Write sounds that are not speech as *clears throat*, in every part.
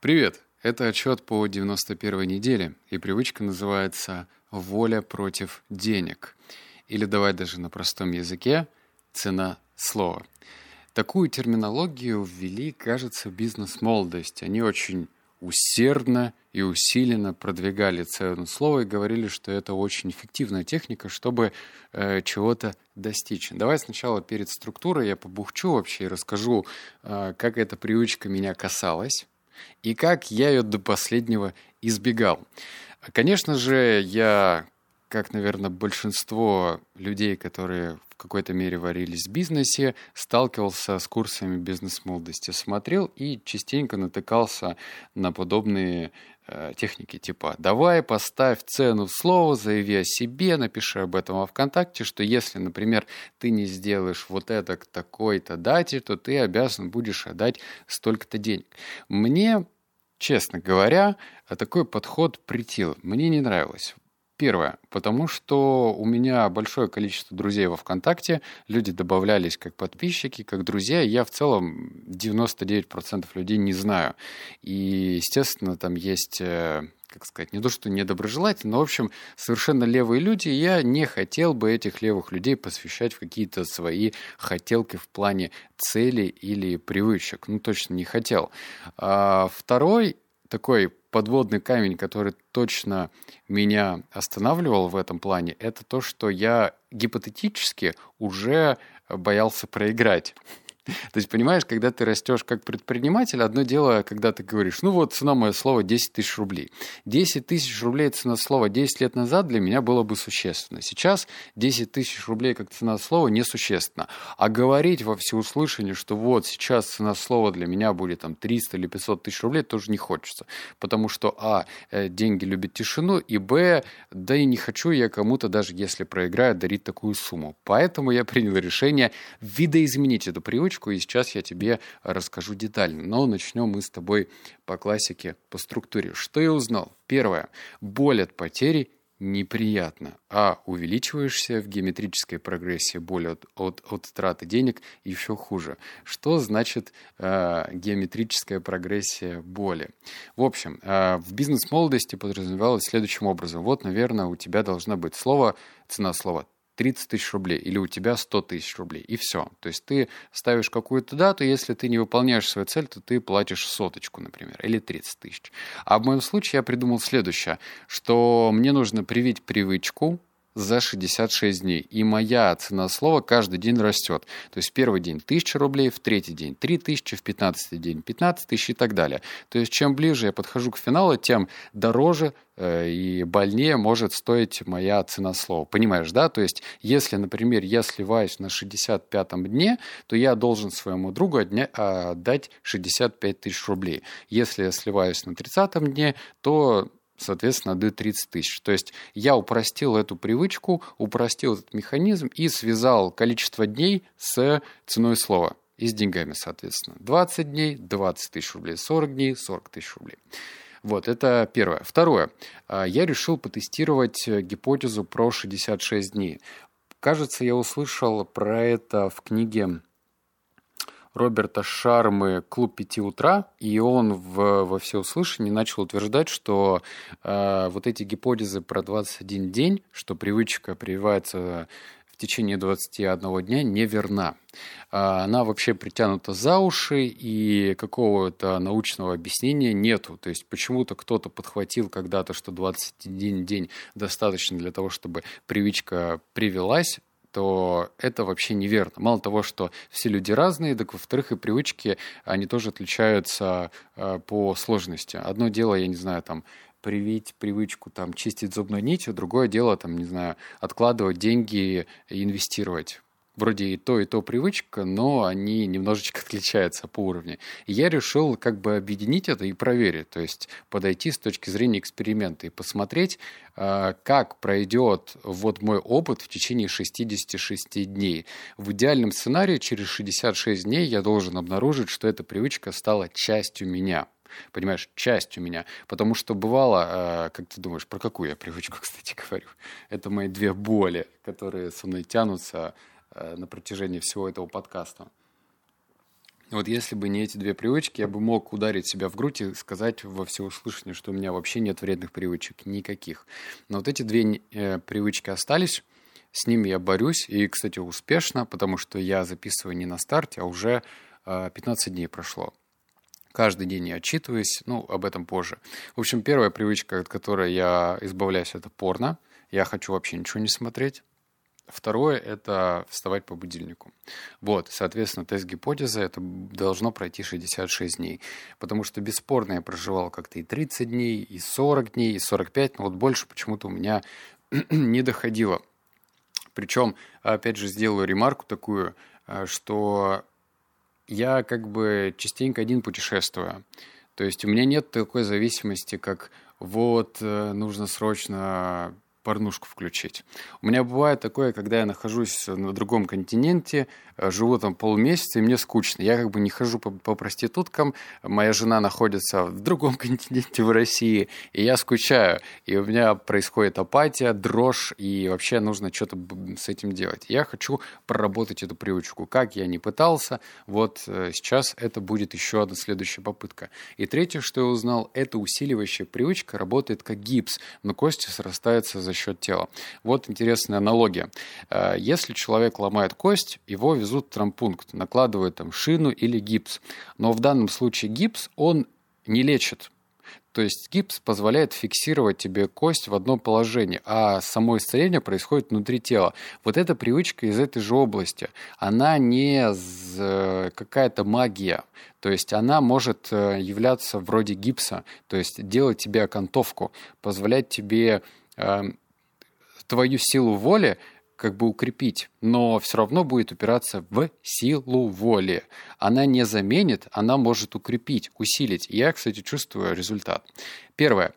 Привет! Это отчет по 91 неделе, и привычка называется «Воля против денег». Или давай даже на простом языке «Цена слова». Такую терминологию ввели, кажется, бизнес-молодость. Они очень усердно и усиленно продвигали цену слова и говорили, что это очень эффективная техника, чтобы э, чего-то достичь. Давай сначала перед структурой я побухчу вообще и расскажу, э, как эта привычка меня касалась и как я ее до последнего избегал. Конечно же, я, как, наверное, большинство людей, которые в какой-то мере варились в бизнесе, сталкивался с курсами бизнес-молодости, смотрел и частенько натыкался на подобные техники типа «давай поставь цену в слово, заяви о себе, напиши об этом во ВКонтакте, что если, например, ты не сделаешь вот это к такой-то дате, то ты обязан будешь отдать столько-то денег». Мне Честно говоря, такой подход притил. Мне не нравилось. Первое, потому что у меня большое количество друзей во ВКонтакте, люди добавлялись как подписчики, как друзья, я в целом 99% людей не знаю. И, естественно, там есть э, как сказать, не то, что недоброжелательно, но, в общем, совершенно левые люди, и я не хотел бы этих левых людей посвящать в какие-то свои хотелки в плане цели или привычек. Ну, точно не хотел. А второй такой подводный камень, который точно меня останавливал в этом плане, это то, что я гипотетически уже боялся проиграть. *laughs* То есть, понимаешь, когда ты растешь как предприниматель, одно дело, когда ты говоришь, ну вот цена мое слово 10 тысяч рублей. 10 тысяч рублей цена слова 10 лет назад для меня было бы существенно. Сейчас 10 тысяч рублей как цена слова несущественно. А говорить во всеуслышание, что вот сейчас цена слова для меня будет там 300 или 500 тысяч рублей, тоже не хочется. Потому что, а, э, деньги любят тишину, и, б, да и не хочу я кому-то, даже если проиграю, дарить такую сумму. Поэтому я принял решение видоизменить эту привычку привычку, и сейчас я тебе расскажу детально. Но начнем мы с тобой по классике, по структуре. Что я узнал? Первое. Боль от потери неприятно, а увеличиваешься в геометрической прогрессии боль от, от, от траты денег еще хуже. Что значит э, геометрическая прогрессия боли? В общем, э, в бизнес-молодости подразумевалось следующим образом. Вот, наверное, у тебя должна быть слово, цена слова 30 тысяч рублей, или у тебя 100 тысяч рублей, и все. То есть ты ставишь какую-то дату, если ты не выполняешь свою цель, то ты платишь соточку, например, или 30 тысяч. А в моем случае я придумал следующее, что мне нужно привить привычку, за 66 дней. И моя цена слова каждый день растет. То есть первый день 1000 рублей, в третий день 3000, в 15 день 15 тысяч и так далее. То есть чем ближе я подхожу к финалу, тем дороже э, и больнее может стоить моя цена слова. Понимаешь, да? То есть если, например, я сливаюсь на 65-м дне, то я должен своему другу отдать 65 тысяч рублей. Если я сливаюсь на 30-м дне, то соответственно, отдают 30 тысяч. То есть я упростил эту привычку, упростил этот механизм и связал количество дней с ценой слова и с деньгами, соответственно. 20 дней – 20 тысяч рублей, 40 дней – 40 тысяч рублей. Вот, это первое. Второе. А, я решил потестировать гипотезу про 66 дней. Кажется, я услышал про это в книге Роберта Шармы «Клуб пяти утра», и он в, во всеуслышании начал утверждать, что э, вот эти гипотезы про 21 день, что привычка прививается в течение 21 дня, неверна. Э, она вообще притянута за уши, и какого-то научного объяснения нету. То есть почему-то кто-то подхватил когда-то, что 21 день достаточно для того, чтобы привычка привелась, то это вообще неверно. Мало того, что все люди разные, так во-вторых, и привычки, они тоже отличаются э, по сложности. Одно дело, я не знаю, там, привить привычку там чистить зубной нитью, другое дело там, не знаю, откладывать деньги и инвестировать вроде и то, и то привычка, но они немножечко отличаются по уровню. И я решил как бы объединить это и проверить, то есть подойти с точки зрения эксперимента и посмотреть, а, как пройдет вот мой опыт в течение 66 дней. В идеальном сценарии через 66 дней я должен обнаружить, что эта привычка стала частью меня понимаешь, частью меня. Потому что бывало, а, как ты думаешь, про какую я привычку, *laughs* кстати, говорю? Это мои две боли, которые со мной тянутся Э, на протяжении всего этого подкаста. Вот если бы не эти две привычки, я бы мог ударить себя в грудь и сказать во всеуслышание, что у меня вообще нет вредных привычек, никаких. Но вот эти две э, привычки остались, с ними я борюсь, и, кстати, успешно, потому что я записываю не на старте, а уже э, 15 дней прошло. Каждый день я отчитываюсь, ну, об этом позже. В общем, первая привычка, от которой я избавляюсь, это порно. Я хочу вообще ничего не смотреть. Второе – это вставать по будильнику. Вот, соответственно, тест гипотезы – это должно пройти 66 дней. Потому что бесспорно я проживал как-то и 30 дней, и 40 дней, и 45, но вот больше почему-то у меня *clears throat* не доходило. Причем, опять же, сделаю ремарку такую, э, что я как бы частенько один путешествую. То есть у меня нет такой зависимости, как вот э, нужно срочно порнушку включить. У меня бывает такое, когда я нахожусь на другом континенте, э, живу там полмесяца, и мне скучно. Я как бы не хожу по, по проституткам, моя жена находится в другом *laughs* континенте в России, и я скучаю. И у меня происходит апатия, дрожь, и вообще нужно что-то с этим делать. Я хочу проработать эту привычку. Как я не пытался, вот э, сейчас это будет еще одна следующая попытка. И третье, что я узнал, это усиливающая привычка работает как гипс, но кости срастаются за счет тела. Вот интересная аналогия. Э, если человек ломает кость, его везут в травмпункт, накладывают там шину или гипс. Но в данном случае гипс, он не лечит, то есть гипс позволяет фиксировать тебе кость в одном положении, а само исцеление происходит внутри тела. Вот эта привычка из этой же области. Она не какая-то магия. То есть она может э, являться вроде гипса, то есть делать тебе окантовку, позволять тебе эм, твою силу воли как бы укрепить, но все равно будет упираться в силу воли. Она не заменит, она может укрепить, усилить. Я, кстати, чувствую результат. Первое.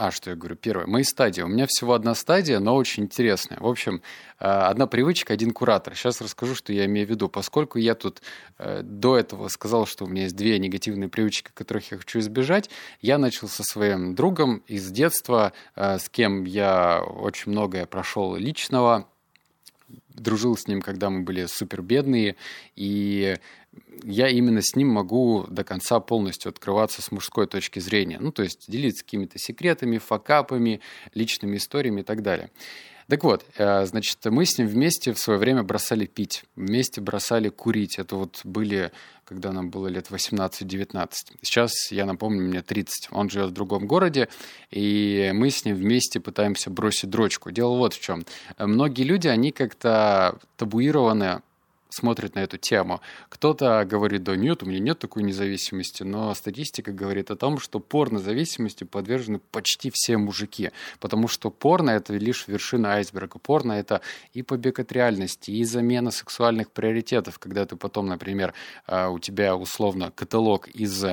А, что я говорю? Первое. Мои стадии. У меня всего одна стадия, но очень интересная. В общем, а, одна привычка, один куратор. Сейчас расскажу, что я имею в виду. Поскольку я тут э, до этого сказал, что у меня есть две негативные привычки, которых я хочу избежать, я начал со своим другом из детства, э, с кем я очень многое прошел личного, дружил с ним, когда мы были супер бедные, и я именно с ним могу до конца полностью открываться с мужской точки зрения. Ну, то есть делиться какими-то секретами, факапами, личными историями и так далее. Так вот, э, значит, мы с ним вместе в свое время бросали пить, вместе бросали курить. Это вот были, когда нам было лет 18-19. Сейчас, я напомню, мне 30. Он живет в другом городе, и мы с ним вместе пытаемся бросить дрочку. Дело вот в чем. Многие люди, они как-то табуированы смотрит на эту тему. Кто-то говорит, да нет, у меня нет такой независимости, но статистика говорит о том, что порнозависимости подвержены почти все мужики, потому что порно — это лишь вершина айсберга. Порно — это и побег от реальности, и замена сексуальных приоритетов, когда ты потом, например, а, у тебя условно каталог из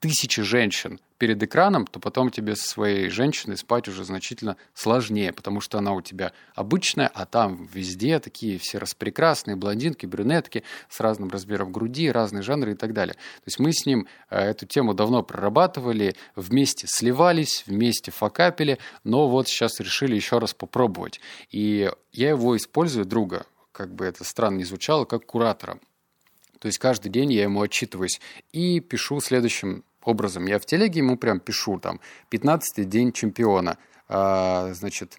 тысячи женщин перед экраном, то потом тебе со своей женщиной спать уже значительно сложнее, потому что она у тебя обычная, а там везде такие все распрекрасные блондинки, брюнетки с разным размером груди, разные жанры и так далее. То есть мы с ним э, эту тему давно прорабатывали, вместе сливались, вместе факапили, но вот сейчас решили еще раз попробовать. И я его использую, друга, как бы это странно не звучало, как куратора. То есть каждый день я ему отчитываюсь и пишу следующим образом. Я в телеге ему прям пишу там 15 день чемпиона, а, значит,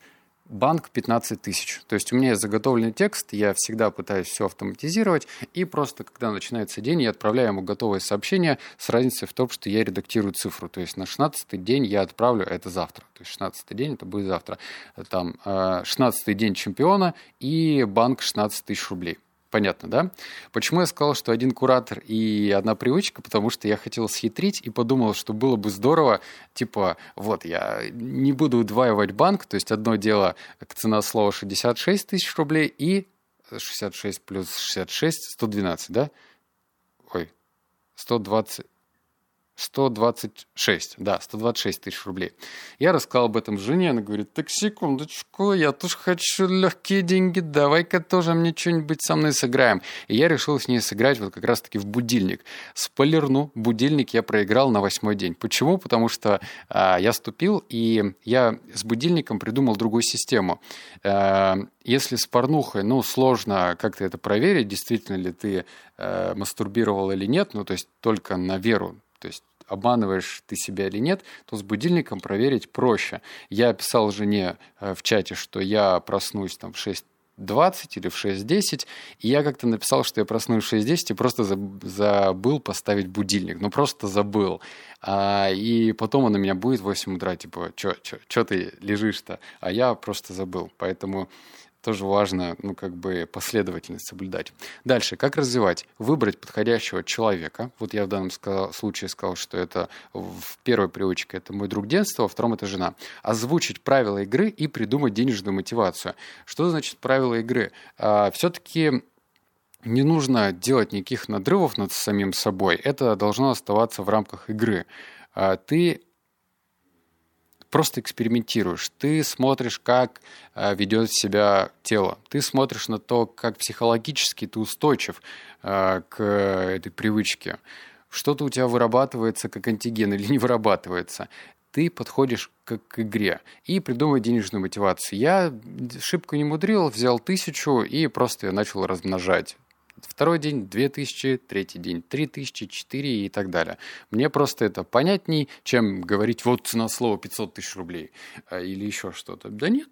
банк 15 тысяч. То есть у меня есть заготовленный текст, я всегда пытаюсь все автоматизировать, и просто, когда начинается день, я отправляю ему готовое сообщение с разницей в том, что я редактирую цифру. То есть на 16 день я отправлю это завтра. То есть 16 день это будет завтра. Там 16 а, день чемпиона и банк 16 тысяч рублей. Понятно, да? Почему я сказал, что один куратор и одна привычка? Потому что я хотел схитрить и подумал, что было бы здорово, типа, вот, я не буду удваивать банк, то есть одно дело, цена слова 66 тысяч рублей и 66 плюс 66, 112, да? Ой, 120, 126, да, 126 тысяч рублей. Я рассказал об этом жене, она говорит, так секундочку, я тоже хочу легкие деньги, давай-ка тоже мне что-нибудь со мной сыграем. И я решил с ней сыграть вот как раз-таки в будильник. Спойлерну, будильник я проиграл на восьмой день. Почему? Потому что а, я ступил, и я с будильником придумал другую систему. А, если с порнухой, ну, сложно как-то это проверить, действительно ли ты а, мастурбировал или нет, ну, то есть только на веру, то есть обманываешь ты себя или нет, то с будильником проверить проще. Я писал жене э, в чате, что я проснусь там в 6 20 или в 6.10, и я как-то написал, что я проснусь в 6.10 и просто забыл поставить будильник, ну просто забыл. А, и потом он у меня будет в 8 утра, типа, что ты лежишь-то? А я просто забыл, поэтому тоже важно, ну, как бы последовательность соблюдать. Дальше, как развивать? Выбрать подходящего человека. Вот я в данном случае сказал, что это в первой привычке это мой друг детства, во втором это жена. Озвучить правила игры и придумать денежную мотивацию. Что значит правила игры? А, все-таки не нужно делать никаких надрывов над самим собой. Это должно оставаться в рамках игры. А, ты просто экспериментируешь. Ты смотришь, как э, ведет себя тело. Ты смотришь на то, как психологически ты устойчив э, к этой привычке. Что-то у тебя вырабатывается как антиген или не вырабатывается ты подходишь к, к игре и придумай денежную мотивацию. Я шибко не мудрил, взял тысячу и просто начал размножать. Второй день 2000, третий день 3000, 4 и так далее. Мне просто это понятней, чем говорить вот цена слова 500 тысяч рублей э, или еще что-то. Да нет,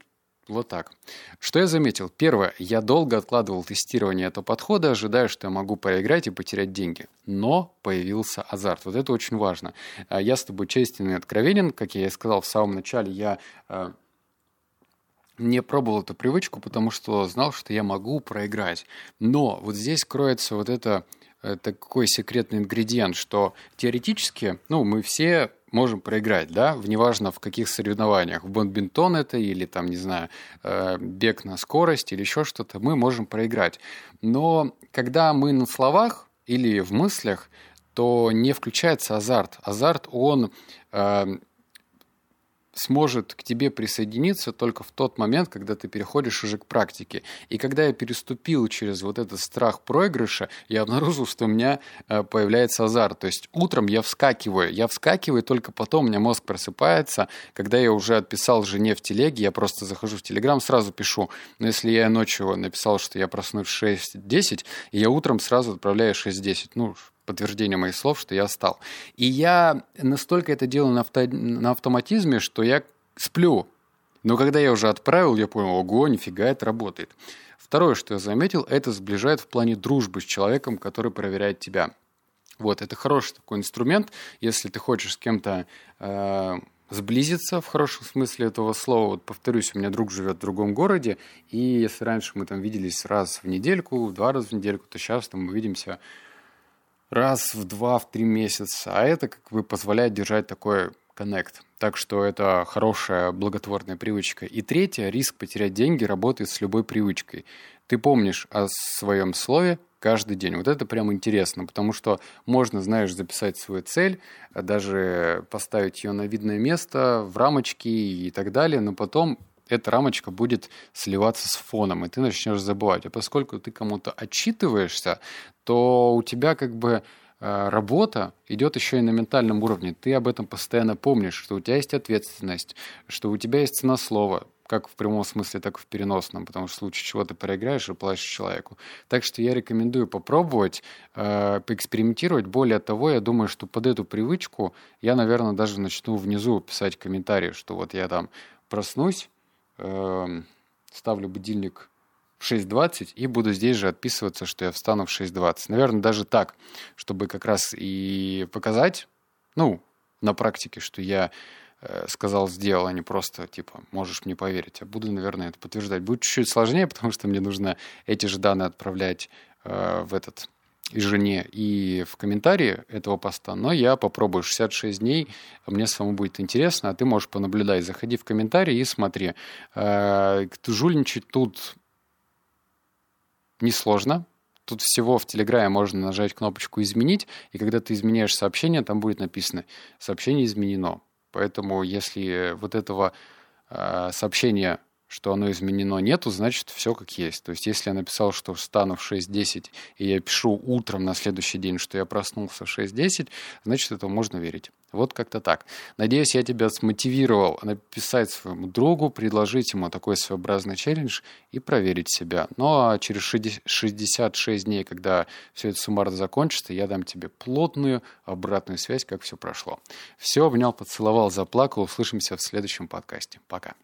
вот так. Что я заметил? Первое, я долго откладывал тестирование этого подхода, ожидая, что я могу проиграть и потерять деньги. Но появился азарт. Вот это очень важно. Э, я с тобой честен и откровенен. Как я и сказал в самом начале, я э, не пробовал эту привычку, потому что знал, что я могу проиграть. Но вот здесь кроется вот это э, такой секретный ингредиент, что теоретически, ну, мы все можем проиграть, да, неважно в каких соревнованиях, в бадминтон это или там, не знаю, э, бег на скорость или еще что-то, мы можем проиграть. Но когда мы на словах или в мыслях, то не включается азарт. Азарт, он э, сможет к тебе присоединиться только в тот момент, когда ты переходишь уже к практике. И когда я переступил через вот этот страх проигрыша, я обнаружил, что у меня э, появляется азарт. То есть утром я вскакиваю. Я вскакиваю, только потом у меня мозг просыпается. Когда я уже отписал жене в телеге, я просто захожу в Телеграм, сразу пишу. Но если я ночью написал, что я проснусь в 6.10, и я утром сразу отправляю 6.10. Ну, подтверждение моих слов, что я стал. И я настолько это делаю на, авто, на автоматизме, что я сплю. Но когда я уже отправил, я понял, ого, нифига, это работает. Второе, что я заметил, это сближает в плане дружбы с человеком, который проверяет тебя. Вот, это хороший такой инструмент, если ты хочешь с кем-то э, сблизиться в хорошем смысле этого слова. Вот повторюсь, у меня друг живет в другом городе, и если раньше мы там виделись раз в недельку, два раза в недельку, то сейчас там мы видимся раз в два, в три месяца, а это как бы позволяет держать такой коннект. Так что это хорошая благотворная привычка. И третье, риск потерять деньги работает с любой привычкой. Ты помнишь о своем слове каждый день. Вот это прям интересно, потому что можно, знаешь, записать свою цель, даже поставить ее на видное место, в рамочки и так далее, но потом эта рамочка будет сливаться с фоном, и ты начнешь забывать. А поскольку ты кому-то отчитываешься, то у тебя как бы э, работа идет еще и на ментальном уровне. Ты об этом постоянно помнишь, что у тебя есть ответственность, что у тебя есть цена слова, как в прямом смысле, так и в переносном, потому что в случае чего ты проиграешь и платишь человеку. Так что я рекомендую попробовать, э, поэкспериментировать. Более того, я думаю, что под эту привычку я, наверное, даже начну внизу писать комментарии, что вот я там проснусь, Эм, ставлю будильник в 6.20 и буду здесь же отписываться, что я встану в 6.20. Наверное, даже так, чтобы как раз и показать, ну, на практике, что я э, сказал, сделал, а не просто, типа, можешь мне поверить. Я буду, наверное, это подтверждать. Будет чуть-чуть сложнее, *laughs* потому что мне нужно эти же данные отправлять э, в этот и жене, и в комментарии этого поста, но я попробую 66 дней, мне самому будет интересно, а ты можешь понаблюдать, заходи в комментарии и смотри. Э, жульничать тут несложно, тут всего в Телеграме можно нажать кнопочку «Изменить», и когда ты изменяешь сообщение, там будет написано «Сообщение изменено». Поэтому если вот этого э, сообщения что оно изменено нету, значит, все как есть. То есть, если я написал, что встану в 6.10, и я пишу утром на следующий день, что я проснулся в 6.10, значит, это можно верить. Вот как-то так. Надеюсь, я тебя смотивировал написать своему другу, предложить ему такой своеобразный челлендж и проверить себя. Ну а через 66 дней, когда все это суммарно закончится, я дам тебе плотную обратную связь, как все прошло. Все, обнял, поцеловал, заплакал. Услышимся в следующем подкасте. Пока.